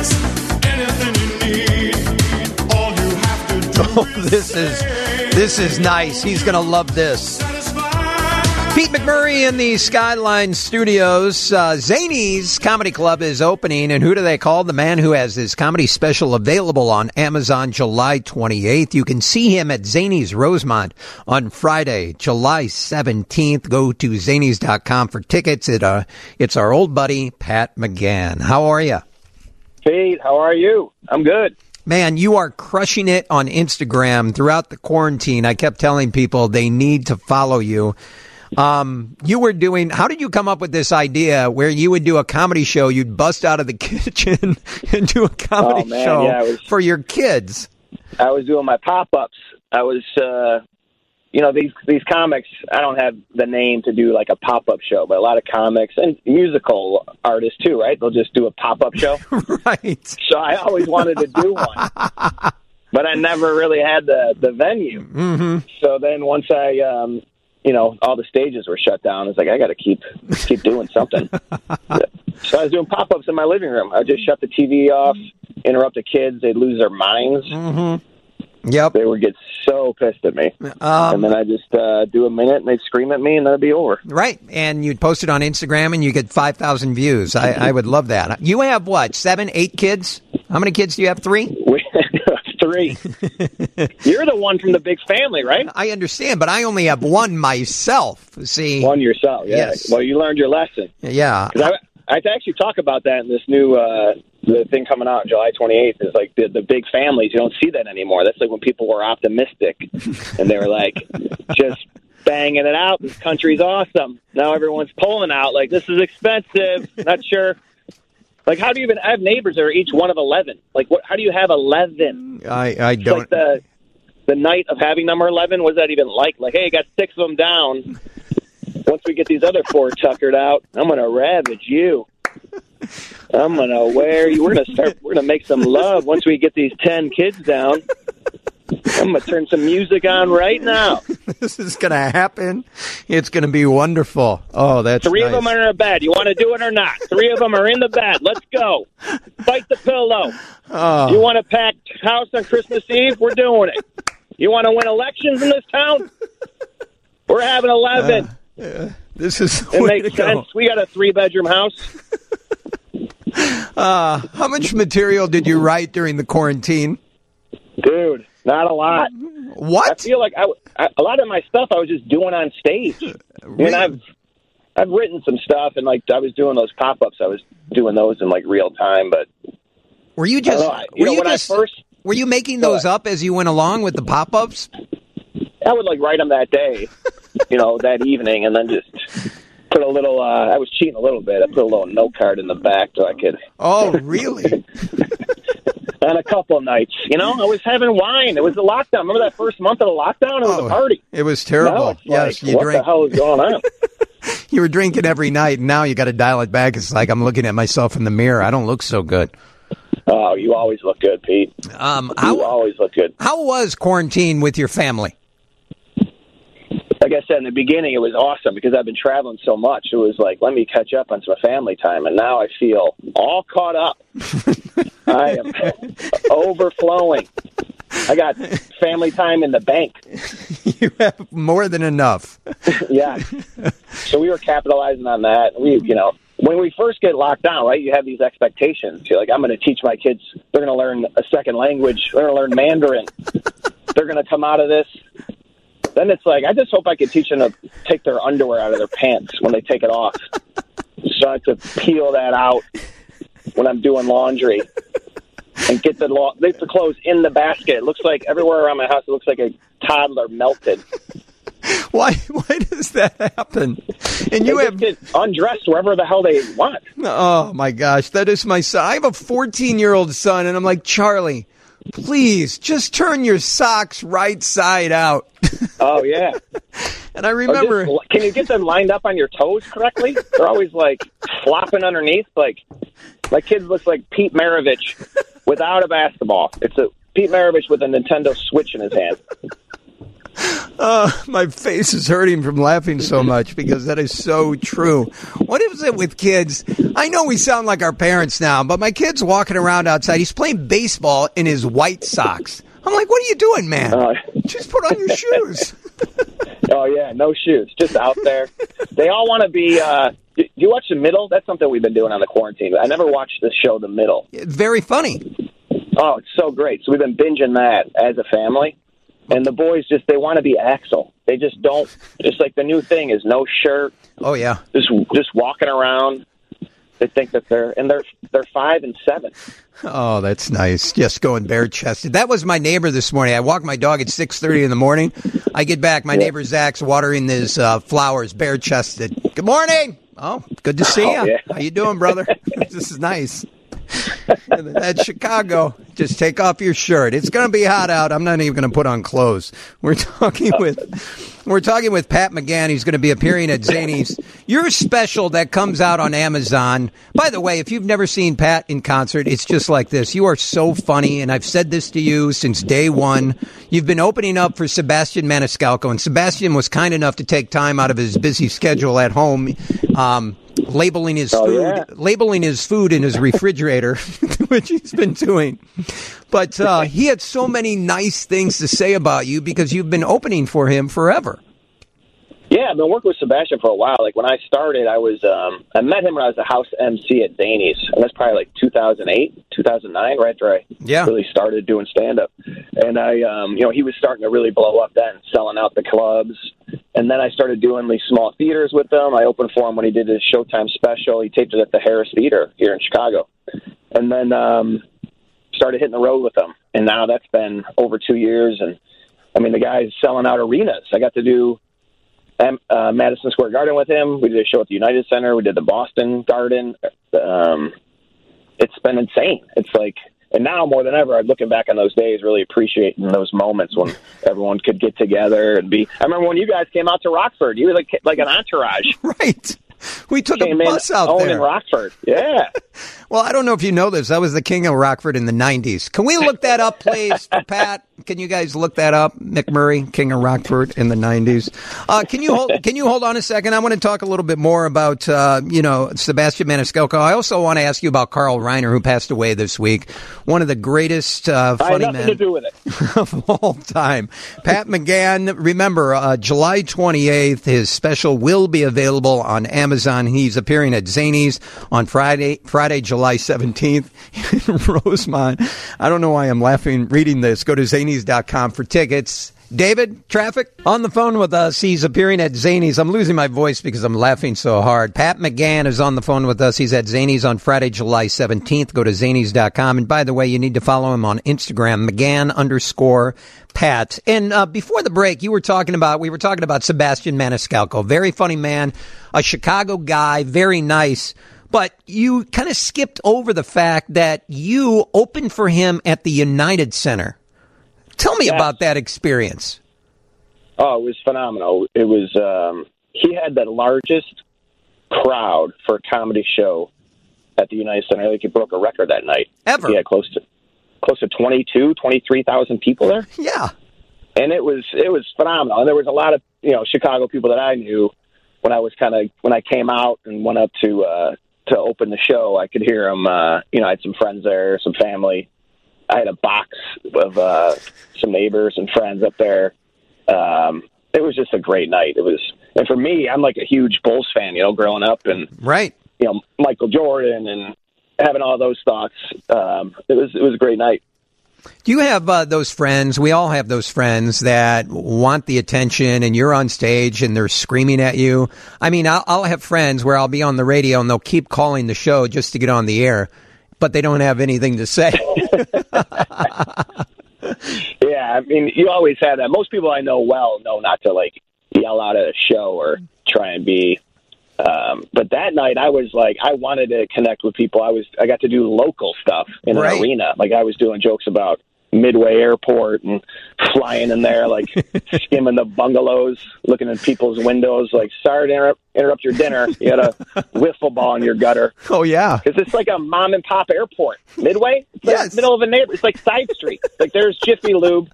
Oh, this is this is nice. He's gonna love this. Pete McMurray in the Skyline Studios. Uh, Zanies Comedy Club is opening, and who do they call? The man who has his comedy special available on Amazon July 28th. You can see him at Zanies Rosemont on Friday, July 17th. Go to zanies.com for tickets. It, uh, it's our old buddy, Pat McGann. How are you? Pete, how are you? I'm good. Man, you are crushing it on Instagram throughout the quarantine. I kept telling people they need to follow you. Um, you were doing, how did you come up with this idea where you would do a comedy show? You'd bust out of the kitchen and do a comedy Oh, man, show yeah, was- for your kids. I was doing my pop ups. I was, uh, you know, these these comics. I don't have the name to do like a pop up show, but a lot of comics and musical artists too, right? They'll just do a pop up show. right. So I always wanted to do one, but I never really had the the venue. Mm-hmm. So then once I, um, you know, all the stages were shut down, it's like I got to keep keep doing something. so I was doing pop ups in my living room. I just shut the TV off, interrupt the kids. They'd lose their minds. Mm-hmm. Yep. They would get so pissed at me, and Um, then I just uh, do a minute, and they'd scream at me, and then it'd be over. right. And you'd post it on Instagram and you get 5,000 views. I, I would love that. You have what? Seven, eight kids? How many kids do you have? Three? Three. You're the one from the big family, right? I understand, but I only have one myself. See? One yourself. Yeah. Yes. Well, you learned your lesson. Yeah. I, I actually talk about that in this new uh, the thing coming out July 28th. Is like the the big families. You don't see that anymore. That's like when people were optimistic and they were like just banging it out. This country's awesome. Now everyone's pulling out. Like this is expensive. Not sure. Like how do you even? I have neighbors that are each one of eleven. Like what? How do you have eleven? I, I don't. like the the night of having number eleven. What is that even like? Like hey, got six of them down. Once we get these other four tuckered out, I'm gonna ravage you. I'm gonna wear you. We're gonna start. We're gonna make some love once we get these ten kids down. I'm gonna turn some music on right now. this is going to happen. It's going to be wonderful. Oh, that's Three of them are in a bed. You want to do it or not? Three of them are in the bed. Let's go. Fight the pillow. Oh. You want a packed house on Christmas Eve? We're doing it. You want to win elections in this town? We're having uh. 11. This is the it way to makes go. sense. We got a three bedroom house. Uh, how much material did you write during the quarantine? Dude, not a lot. What? I feel like I, I, a lot of my stuff I was just doing on stage. I mean, I've I've written some stuff, and like I was doing those pop ups. I was doing those in like real time. But Were you just? know. You were know, you when just? I first were you making those up as you went along with the pop-ups? I would like write them that day, you know, that evening, and then just put a little. Uh, I was cheating a little bit. I put a little note card in the back so I could. Oh, really? On a couple of nights, you know, I was having wine. It was the lockdown. Remember that first month of the lockdown? It was Oh, a party. It was terrible. yes, like, you what drank. the hell is going on? You were drinking every night, and now you got to dial it back. It's like I'm looking at myself in the mirror. I don't look so good. oh, you always look good, Pete. Um, You how always look good. how was quarantine with your family? Like I said in the beginning, it was awesome because I've been traveling so much. It was like, let me catch up on some family time, and now I feel all caught up. I am overflowing. I got family time in the bank. you have more than enough. yeah. So we were capitalizing on that. We, you know, when we first get locked down, right, you have these expectations. You're like, I'm going to teach my kids, they're going to learn a second language, they're going to learn Mandarin, they're going to come out of this. Then it's like, I just hope I can teach them to take their underwear out of their pants when they take it off. So I have to peel that out when I'm doing laundry. And get the lo- the clothes in the basket. It looks like everywhere around my house. It looks like a toddler melted. Why why does that happen? And you have get undressed wherever the hell they want. Oh my gosh, that is my son. I have a 14 year old son, and I'm like, Charlie, please just turn your socks right side out. Oh yeah. And I remember, just- can you get them lined up on your toes correctly? They're always like flopping underneath. Like my kid looks like Pete Maravich without a basketball. It's a Pete Maravich with a Nintendo Switch in his hand. Uh, my face is hurting from laughing so much because that is so true. What is it with kids? I know we sound like our parents now, but my kid's walking around outside. He's playing baseball in his white socks. I'm like, what are you doing, man? Uh, Just put on your shoes. oh yeah, no shoes, just out there. They all want to be. Uh, do you watch The Middle? That's something we've been doing on the quarantine. I never watched the show The Middle. Very funny. Oh, it's so great. So we've been binging that as a family. And the boys just they want to be Axl. They just don't just like the new thing is no shirt. Oh yeah. Just just walking around. They think that they're and they're they're five and seven. Oh, that's nice. Just going bare chested. That was my neighbor this morning. I walk my dog at six thirty in the morning. I get back, my neighbor Zach's watering his uh, flowers bare chested. Good morning. Oh, good to see oh, you. Yeah. How you doing, brother? this is nice. At Chicago, just take off your shirt. It's going to be hot out. I'm not even going to put on clothes. We're talking with we're talking with Pat McGann. He's going to be appearing at Zanies. Your special that comes out on Amazon. By the way, if you've never seen Pat in concert, it's just like this. You are so funny, and I've said this to you since day one. You've been opening up for Sebastian Maniscalco, and Sebastian was kind enough to take time out of his busy schedule at home. Um, labeling his oh, food, yeah. labeling his food in his refrigerator, which he's been doing. But uh, he had so many nice things to say about you because you've been opening for him forever. Yeah, I've been working with Sebastian for a while. Like when I started, I was um, I met him when I was a house MC at Zanies, and that's probably like 2008, 2009, right after I yeah. really started doing stand up. And I, um, you know, he was starting to really blow up then, selling out the clubs. And then I started doing these small theaters with him. I opened for him when he did his Showtime special. He taped it at the Harris Theater here in Chicago, and then um, started hitting the road with him. And now that's been over two years, and I mean the guy's selling out arenas. I got to do uh, Madison Square Garden with him. We did a show at the United Center. We did the Boston Garden. Um, it's been insane. It's like, and now more than ever, I'm looking back on those days, really appreciating those moments when everyone could get together and be. I remember when you guys came out to Rockford. You were like like an entourage, right? We took Came a bus out there. in Rockford. Yeah. well, I don't know if you know this. I was the king of Rockford in the 90s. Can we look that up, please, Pat? Can you guys look that up? McMurray, king of Rockford in the 90s. Uh, can you hold, can you hold on a second? I want to talk a little bit more about, uh, you know, Sebastian Maniscalco. I also want to ask you about Carl Reiner, who passed away this week. One of the greatest uh, funny men of all time. Pat McGann, remember, uh, July 28th, his special will be available on Amazon. He's appearing at Zanies on Friday, Friday, July 17th in Rosemont. I don't know why I'm laughing reading this. Go to zanies.com for tickets. David, traffic on the phone with us. He's appearing at Zanies. I'm losing my voice because I'm laughing so hard. Pat McGann is on the phone with us. He's at Zanies on Friday, July 17th. Go to zanies.com. And by the way, you need to follow him on Instagram, McGann underscore Pat. And uh, before the break, you were talking about, we were talking about Sebastian Maniscalco. Very funny man, a Chicago guy, very nice. But you kind of skipped over the fact that you opened for him at the United Center Tell me yes. about that experience. Oh, it was phenomenal. It was um, he had the largest crowd for a comedy show at the United Center. I think he broke a record that night. Ever? He had close to close to 22, 23,000 people there. Yeah. And it was it was phenomenal. And there was a lot of, you know, Chicago people that I knew when I was kind of when I came out and went up to uh to open the show, I could hear them uh, you know, I had some friends there, some family I had a box of uh, some neighbors and friends up there. Um, it was just a great night. It was, and for me, I'm like a huge Bulls fan. You know, growing up and right, you know, Michael Jordan and having all those thoughts. Um, it was it was a great night. Do you have uh, those friends? We all have those friends that want the attention, and you're on stage and they're screaming at you. I mean, I'll, I'll have friends where I'll be on the radio and they'll keep calling the show just to get on the air but they don't have anything to say. yeah, I mean, you always have that. Most people I know well know not to like yell out at a show or try and be. Um, but that night, I was like, I wanted to connect with people. I was, I got to do local stuff in right. an arena. Like I was doing jokes about Midway Airport and flying in there, like skimming the bungalows, looking in people's windows. Like, sorry to interrupt, interrupt your dinner. You had a wiffle ball in your gutter. Oh yeah, because it's like a mom and pop airport. Midway, it's like yes. middle of a neighbor. It's like side street. like there's Jiffy Lube,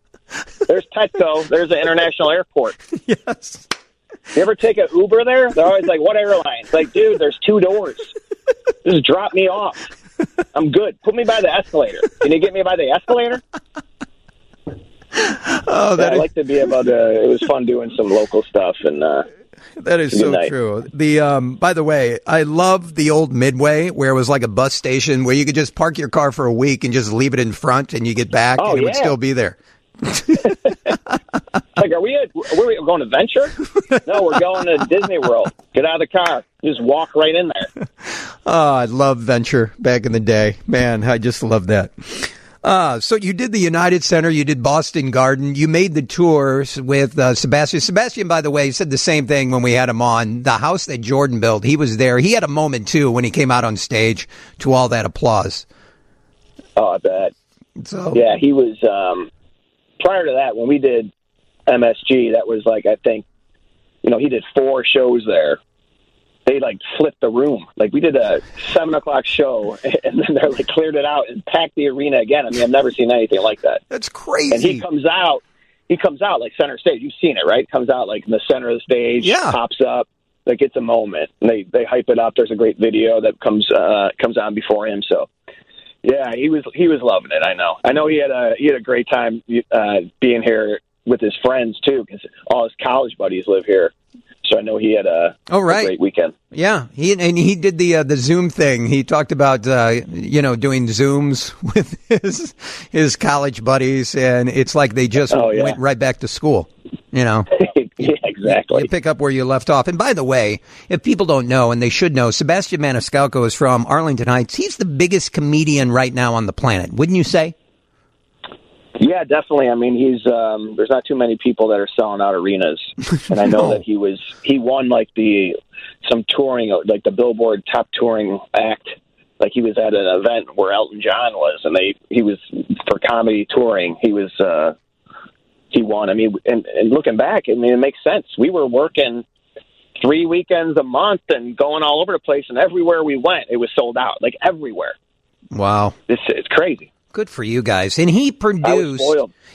There's Petco. There's an international airport. yes. You ever take an Uber there? They're always like, "What airline?" It's like, dude, there's two doors. Just drop me off. I'm good. Put me by the escalator. Can you get me by the escalator? Oh, Yeah, that I like to be able to. It was fun doing some local stuff, and uh, that is so night. true. The um, by the way, I love the old Midway where it was like a bus station where you could just park your car for a week and just leave it in front, and you get back, Oh, and it would still be there. like, are we? At, where we going to Venture? No, we're going to Disney World. Get out of the car. Just walk right in there. Oh, I love Venture back in the day. Man, I just love that. Uh, so you did the United Center, you did Boston Garden, you made the tours with uh, Sebastian. Sebastian, by the way, said the same thing when we had him on. The house that Jordan built, he was there. He had a moment too when he came out on stage to all that applause. Oh, I bet. So Yeah, he was. Um, prior to that, when we did MSG, that was like I think, you know, he did four shows there. They like flipped the room. Like we did a seven o'clock show, and then they like cleared it out and packed the arena again. I mean, I've never seen anything like that. that's crazy. And he comes out. He comes out like center stage. You've seen it, right? Comes out like in the center of the stage. Yeah. Pops up. Like it's a moment. And they they hype it up. There's a great video that comes uh, comes on before him. So yeah, he was he was loving it. I know. I know he had a he had a great time uh, being here with his friends too, because all his college buddies live here. So I know he had a, Oh, a right. great weekend. Yeah, he and he did the uh, the Zoom thing. He talked about uh, you know doing Zooms with his his college buddies, and it's like they just Oh, yeah. went right back to school. You know. yeah, exactly. You pick up where you left off. And by the way, if people don't know, and they should know, Sebastian Maniscalco is from Arlington Heights. He's the biggest comedian right now on the planet, wouldn't you say? Yeah, definitely. I mean, he's um, there's not too many people that are selling out arenas, and I know No. that he was he won like the some touring like the Billboard top touring act. Like he was at an event where Elton John was, and they he was for comedy touring. He was uh, he won. I mean, and, and looking back, I mean, it makes sense. We were working three weekends a month and going all over the place, and everywhere we went, it was sold out. Like everywhere. Wow. It's it's crazy. Good for you guys. And he produced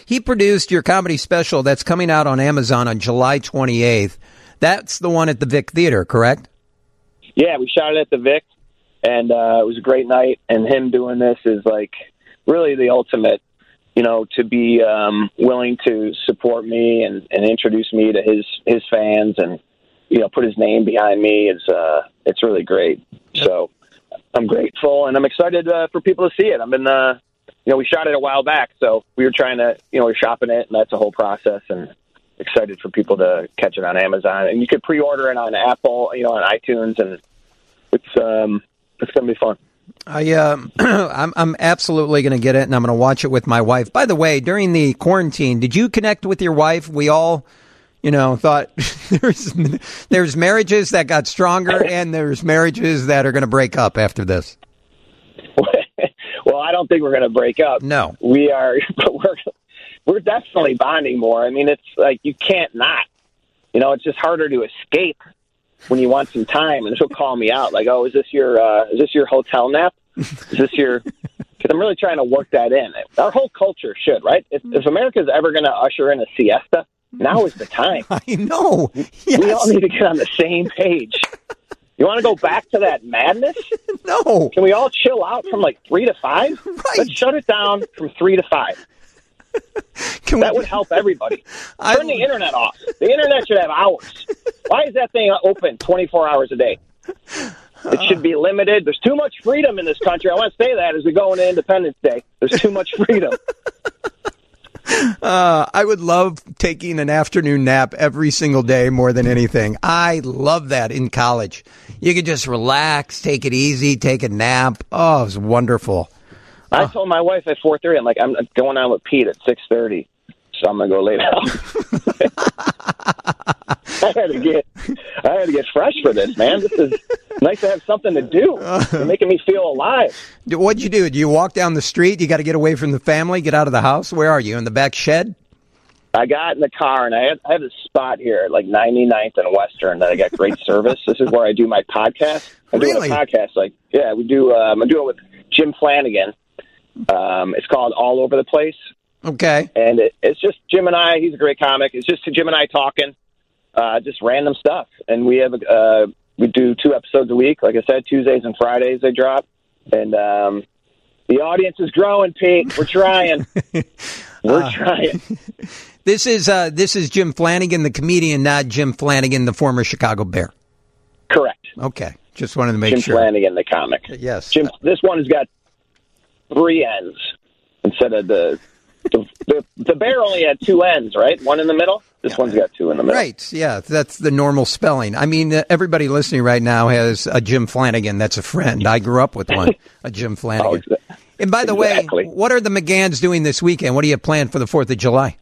he produced your comedy special that's coming out on Amazon on July 28th. That's the one at the Vic Theater, correct? yeah, we shot it at the Vic, and uh, it was a great night. And him doing this is like really the ultimate, you know, to be um, willing to support me and, and introduce me to his his fans, and you know, put his name behind me. It's uh, it's really great. So I'm grateful, and I'm excited uh, for people to see it. I've been, uh, you know, we shot it a while back, so we were trying to, you know, we are shopping it, and that's a whole process, and excited for people to catch it on Amazon, and you could pre-order it on Apple, you know, on iTunes, and it's um, it's gonna be fun. I um, I'm I'm absolutely going to get it, and I'm going to watch it with my wife. By the way, during the quarantine, did you connect with your wife? We all, you know, thought there's there's marriages that got stronger, and there's marriages that are going to break up after this. I don't think we're gonna break up. No. we are, but we're we're definitely bonding more. I mean, it's like you can't not. You know, it's just harder to escape when you want some time. And she'll call me out, like, "Oh, is this your uh, is this your hotel nap? Is this your?" Because I'm really trying to work that in. Our whole culture should, right? If, if America's ever going to usher in a siesta, now is the time. I know. We all need to get on the same page. You want to go back to that madness? No. Can we all chill out from like three to five? Right. Let's shut it down from three to five. Can we? That would help everybody. I- Turn the internet off. The internet should have hours. Why is that thing open 24 hours a day? It uh. should be limited. There's too much freedom in this country. I want to say that as we go into Independence Day. There's too much freedom. Uh, I would love taking an afternoon nap every single day more than anything. I love that in college. You could just relax, take it easy, take a nap. Oh, it was wonderful. I told my wife at 4:30, I'm like, I'm going on with Pete at 6:30, so I'm gonna go lay down. I had to get, I had to get fresh for this, man. This is nice to have something to do. You're making me feel alive. What'd you do? Do you walk down the street? You got to get away from the family, get out of the house. Where are you? In the back shed? I got in the car and I have, I have this spot here, like 99th and Western, that I got great service. This is where I do my podcast. I'm Really? doing a podcast. Like, yeah, we do. Um, I'm doing it with Jim Flanagan. Um, it's called All Over the Place, Okay. And it, it's just Jim and I. He's a great comic. It's just Jim and I talking, uh, just random stuff. And we have uh, we do two episodes a week. Like I said, Tuesdays and Fridays they drop. And um, the audience is growing, Pete. We're trying. We're Uh, trying. This is uh, this is Jim Flanagan, the comedian, not Jim Flanagan, the former Chicago Bear. Correct. Okay, just wanted to make Jim sure. Jim Flanagan, the comic. Yes. Jim. This one has got three ends instead of the the, the the bear only had two ends, right? One in the middle. This one's got two in the middle. Right. Yeah, that's the normal spelling. I mean, uh, everybody listening right now has a Jim Flanagan. That's a friend. I grew up with one, a Jim Oh, Flanagan. And by the exactly. way, what are the McGanns doing this weekend? What do you have planned for the Fourth of July?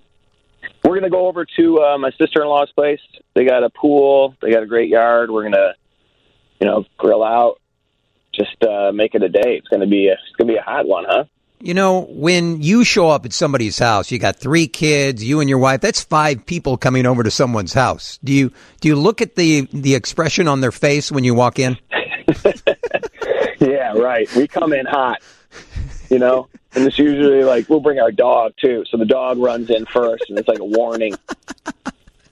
We're gonna go over to uh, my sister in law's place. They got a pool. They got a great yard. We're gonna, you know, grill out. Just uh, make it a day. It's gonna be a, it's gonna be a hot one, huh? You know, when you show up at somebody's house, you got three kids, you and your wife. That's five people coming over to someone's house. Do you do you look at the the expression on their face when you walk in? Yeah, right. We come in hot, you know, and it's usually like we'll bring our dog too. So the dog runs in first, and it's like a warning.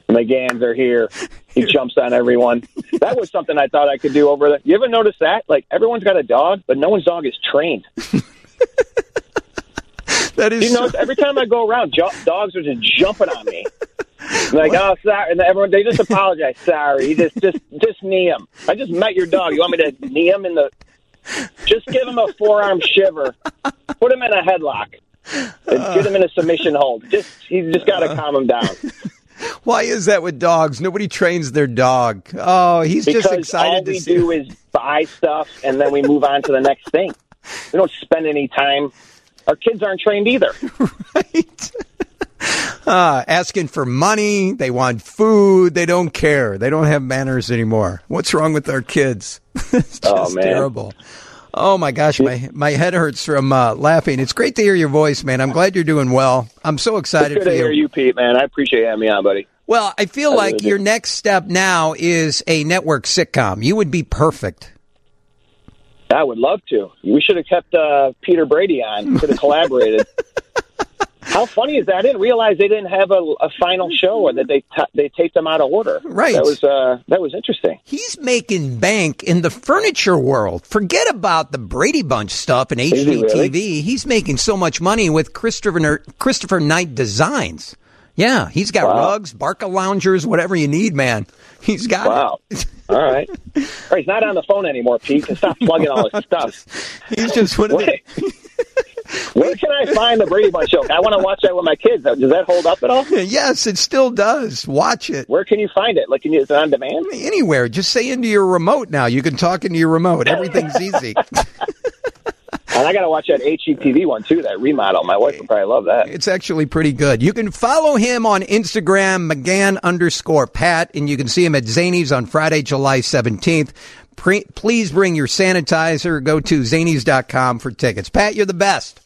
McGanns are here. He jumps on everyone. That was something I thought I could do over there. You ever notice that? Like everyone's got a dog, but no one's dog is trained. That is You know, every time I go around, jo- dogs are just jumping on me. like, oh, sorry, and everyone they just apologize. Sorry, you just just just knee him. I just met your dog. You want me to knee him in the? Just give him a forearm shiver. Put him in a headlock. And get him in a submission hold. Just he's just got to uh. calm him down Why is that with dogs? Nobody trains their dog. Oh, he's because just excited all to we see. do is buy stuff and then we move on to the next thing. We don't spend any time. Our kids aren't trained either. right? uh, asking for money. They want food. They don't care. They don't have manners anymore. What's wrong with our kids? it's just Oh, man. terrible. Oh my gosh, my my head hurts from uh, laughing. It's great to hear your voice, man. I'm glad you're doing well. I'm so excited Good for to hear you, Pete. Man, I appreciate having me on, buddy. Well, I feel I like really do. your next step now is a network sitcom. You would be perfect. I would love to. We should have kept uh, Peter Brady on. Could have collaborated. How funny is that? I didn't realize they didn't have a, a final show or that they t- they taped them out of order. Right. That was uh, that was interesting. He's making bank in the furniture world. Forget about the Brady Bunch stuff and he HGTV. really? He's making so much money with Christopher Christopher Knight Designs. Yeah, he's got Wow. rugs, Barcaloungers, whatever you need, man. He's got Wow. All right. All right. He's not on the phone anymore, Pete. Stop plugging all his stuff. He's just one of the, Wait. Where can I find the Brady Bunch show? I want to watch that with my kids. Does that hold up at all? Yes, it still does. Watch it. Where can you find it? Like, can you, is it on demand? Anywhere. Just say into your remote now. You can talk into your remote. Everything's easy. And I got to watch that HGTV one too. That remodel. My wife would probably love that. It's actually pretty good. You can follow him on Instagram, McGann underscore Pat, and you can see him at Zanies on Friday, July 17th. Pre- please bring your sanitizer. Go to zanies.com for tickets. Pat, you're the best.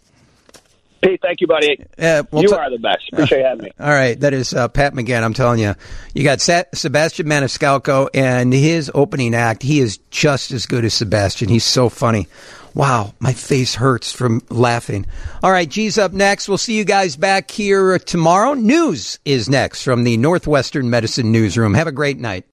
Pete, thank you, buddy. Uh, we'll you ta- are the best. Appreciate having me. All right, that is uh, Pat McGann. I'm telling you, you got Sa- Sebastian Maniscalco and his opening act. He is just as good as Sebastian. He's so funny. Wow, my face hurts from laughing. All right, G's up next. We'll see you guys back here tomorrow. News is next from the Northwestern Medicine Newsroom. Have a great night.